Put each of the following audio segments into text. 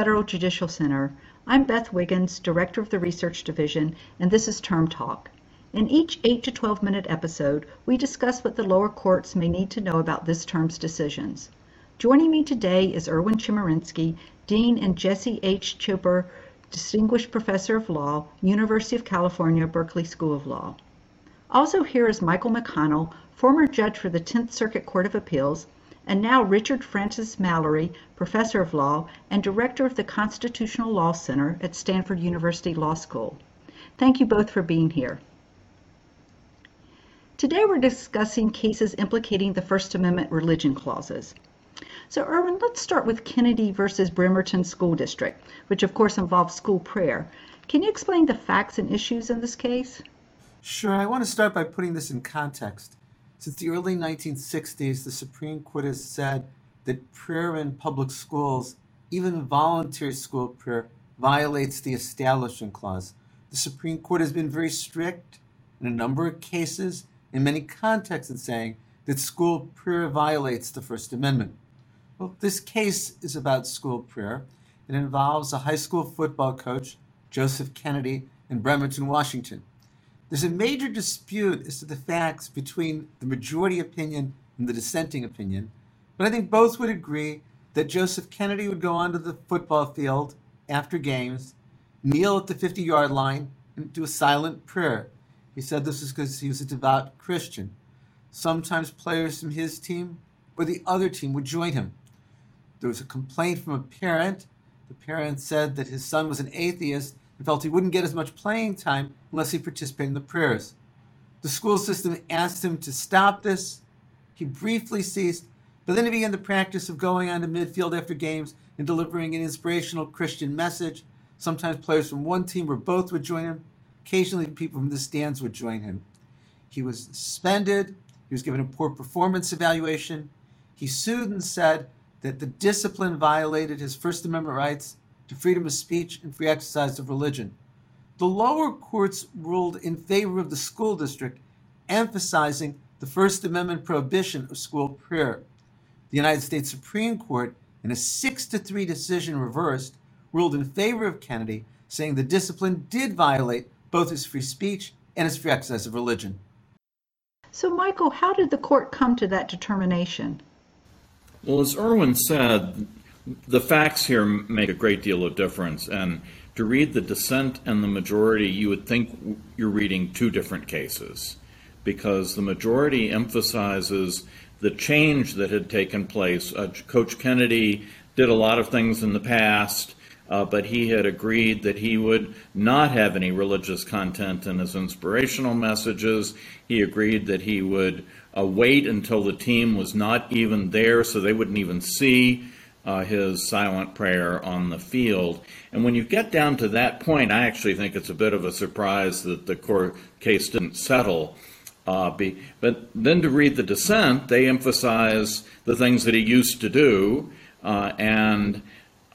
Federal Judicial Center. I'm Beth Wiggins, Director of the Research Division, and this is Term Talk. In each 8 to 12 minute episode, we discuss what the lower courts may need to know about this term's decisions. Joining me today is Erwin Chemerinsky, Dean and Jesse H. Choper, Distinguished Professor of Law, University of California, Berkeley School of Law. Also here is Michael McConnell, former judge for the 10th Circuit Court of Appeals, and now Richard Frances Mallery, Professor of Law and Director of the Constitutional Law Center at Stanford University Law School. Thank you both for being here. Today we're discussing cases implicating the First Amendment religion clauses. So Erwin, let's start with Kennedy versus Bremerton School District, which of course involves school prayer. Can you explain the facts and issues in this case? Sure, I want to start by putting this in context. Since the early 1960s, the Supreme Court has said that prayer in public schools, even voluntary school prayer, violates the Establishment Clause. The Supreme Court has been very strict in a number of cases, in many contexts, in saying that school prayer violates the First Amendment. Well, this case is about school prayer. It involves a high school football coach, Joseph Kennedy, in Bremerton, Washington. There's a major dispute as to the facts between the majority opinion and the dissenting opinion, but I think both would agree that Joseph Kennedy would go onto the football field after games, kneel at the 50 yard line, and do a silent prayer. He said this was because he was a devout Christian. Sometimes players from his team or the other team would join him. There was a complaint from a parent. The parent said that his son was an atheist and felt he wouldn't get as much playing time unless he participated in the prayers. The school system asked him to stop this. He briefly ceased, but then he began the practice of going onto midfield after games and delivering an inspirational Christian message. Sometimes players from one team or both would join him. Occasionally, people from the stands would join him. He was suspended. He was given a poor performance evaluation. He sued and said that the discipline violated his First Amendment rights to freedom of speech and free exercise of religion. The lower courts ruled in favor of the school district, emphasizing the First Amendment prohibition of school prayer. The United States Supreme Court, in a 6 to 3 decision reversed, ruled in favor of Kennedy, saying the discipline did violate both his free speech and his free exercise of religion. So, Michael, how did the court come to that determination? Well, as Erwin said, the facts here make a great deal of difference. And to read the dissent and the majority, you would think you're reading two different cases because the majority emphasizes the change that had taken place. Uh, Coach Kennedy did a lot of things in the past, uh, but he had agreed that he would not have any religious content in his inspirational messages. He agreed that he would uh, wait until the team was not even there so they wouldn't even see uh, his silent prayer on the field. And when you get down to that point, I actually think it's a bit of a surprise that the court case didn't settle. Uh, be, but then to read the dissent, they emphasize the things that he used to do uh, and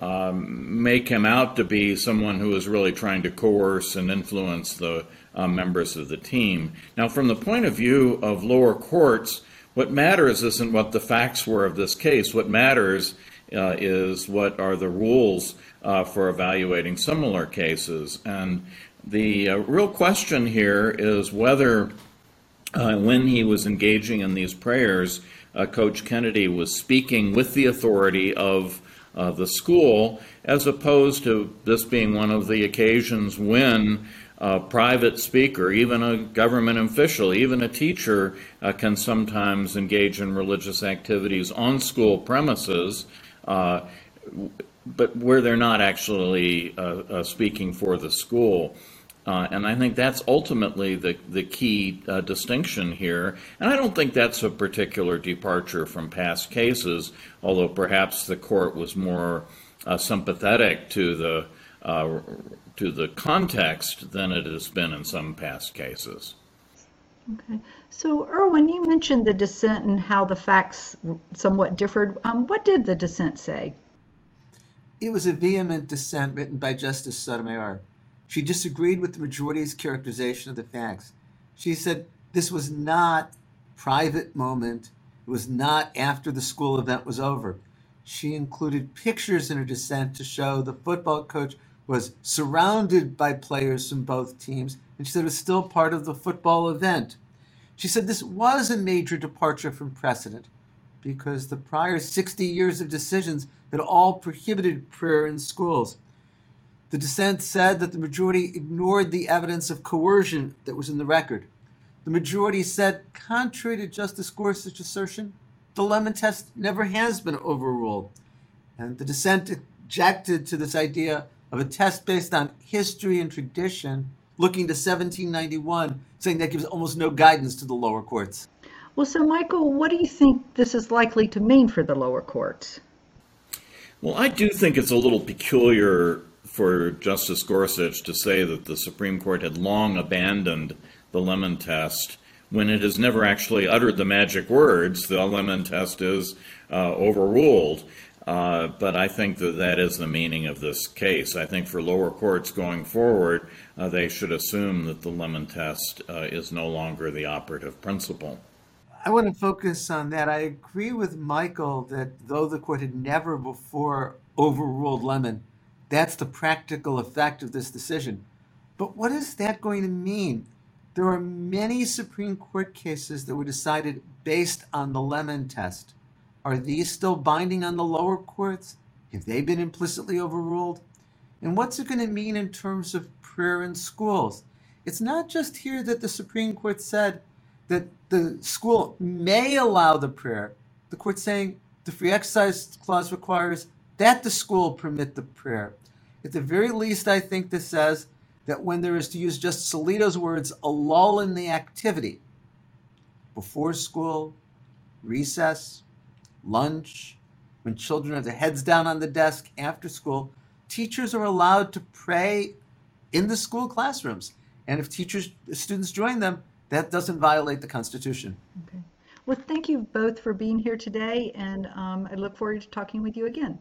um, make him out to be someone who is really trying to coerce and influence the uh, members of the team. Now, from the point of view of lower courts, what matters isn't what the facts were of this case. What matters uh, is what are the rules uh, for evaluating similar cases. And the uh, real question here is whether, uh, when he was engaging in these prayers, uh, Coach Kennedy was speaking with the authority of uh, the school, as opposed to this being one of the occasions when a private speaker, even a government official, even a teacher, uh, can sometimes engage in religious activities on school premises but where they're not actually uh, uh, speaking for the school. Uh, and I think that's ultimately the, the key uh, distinction here. And I don't think that's a particular departure from past cases, although perhaps the court was more uh, sympathetic to the, to the context than it has been in some past cases. Okay. So, Erwin, you mentioned the dissent and how the facts somewhat differed. Um, what did the dissent say? It was a vehement dissent written by Justice Sotomayor. She disagreed with the majority's characterization of the facts. She said this was not private moment. It was not after the school event was over. She included pictures in her dissent to show the football coach was surrounded by players from both teams, and she said it was still part of the football event. She said this was a major departure from precedent because the prior 60 years of decisions had all prohibited prayer in schools. The dissent said that the majority ignored the evidence of coercion that was in the record. The majority said, contrary to Justice Gorsuch's assertion, the Lemon test never has been overruled. And the dissent objected to this idea of a test based on history and tradition, looking to 1791, saying that gives almost no guidance to the lower courts. Well, so Michael, what do you think this is likely to mean for the lower courts? Well, I do think it's a little peculiar for Justice Gorsuch to say that the Supreme Court had long abandoned the Lemon test when it has never actually uttered the magic words, the Lemon test is uh, overruled. Uh, but I think that that is the meaning of this case. I think for lower courts going forward, uh, they should assume that the Lemon test uh, is no longer the operative principle. I want to focus on that. I agree with Michael that though the court had never before overruled Lemon, that's the practical effect of this decision. But what is that going to mean? There are many Supreme Court cases that were decided based on the Lemon test. Are these still binding on the lower courts? Have they been implicitly overruled? And what's it going to mean in terms of prayer in schools? It's not just here that the Supreme Court said that the school may allow the prayer. The court saying the free exercise clause requires that the school permit the prayer. At the very least, I think this says that when there is, to use Justice Alito's words, a lull in the activity before school, recess, lunch, when children have their heads down on the desk after school, teachers are allowed to pray in the school classrooms. And if teachers, students join them, that doesn't violate the Constitution. Okay. Well, thank you both for being here today, and um, I look forward to talking with you again.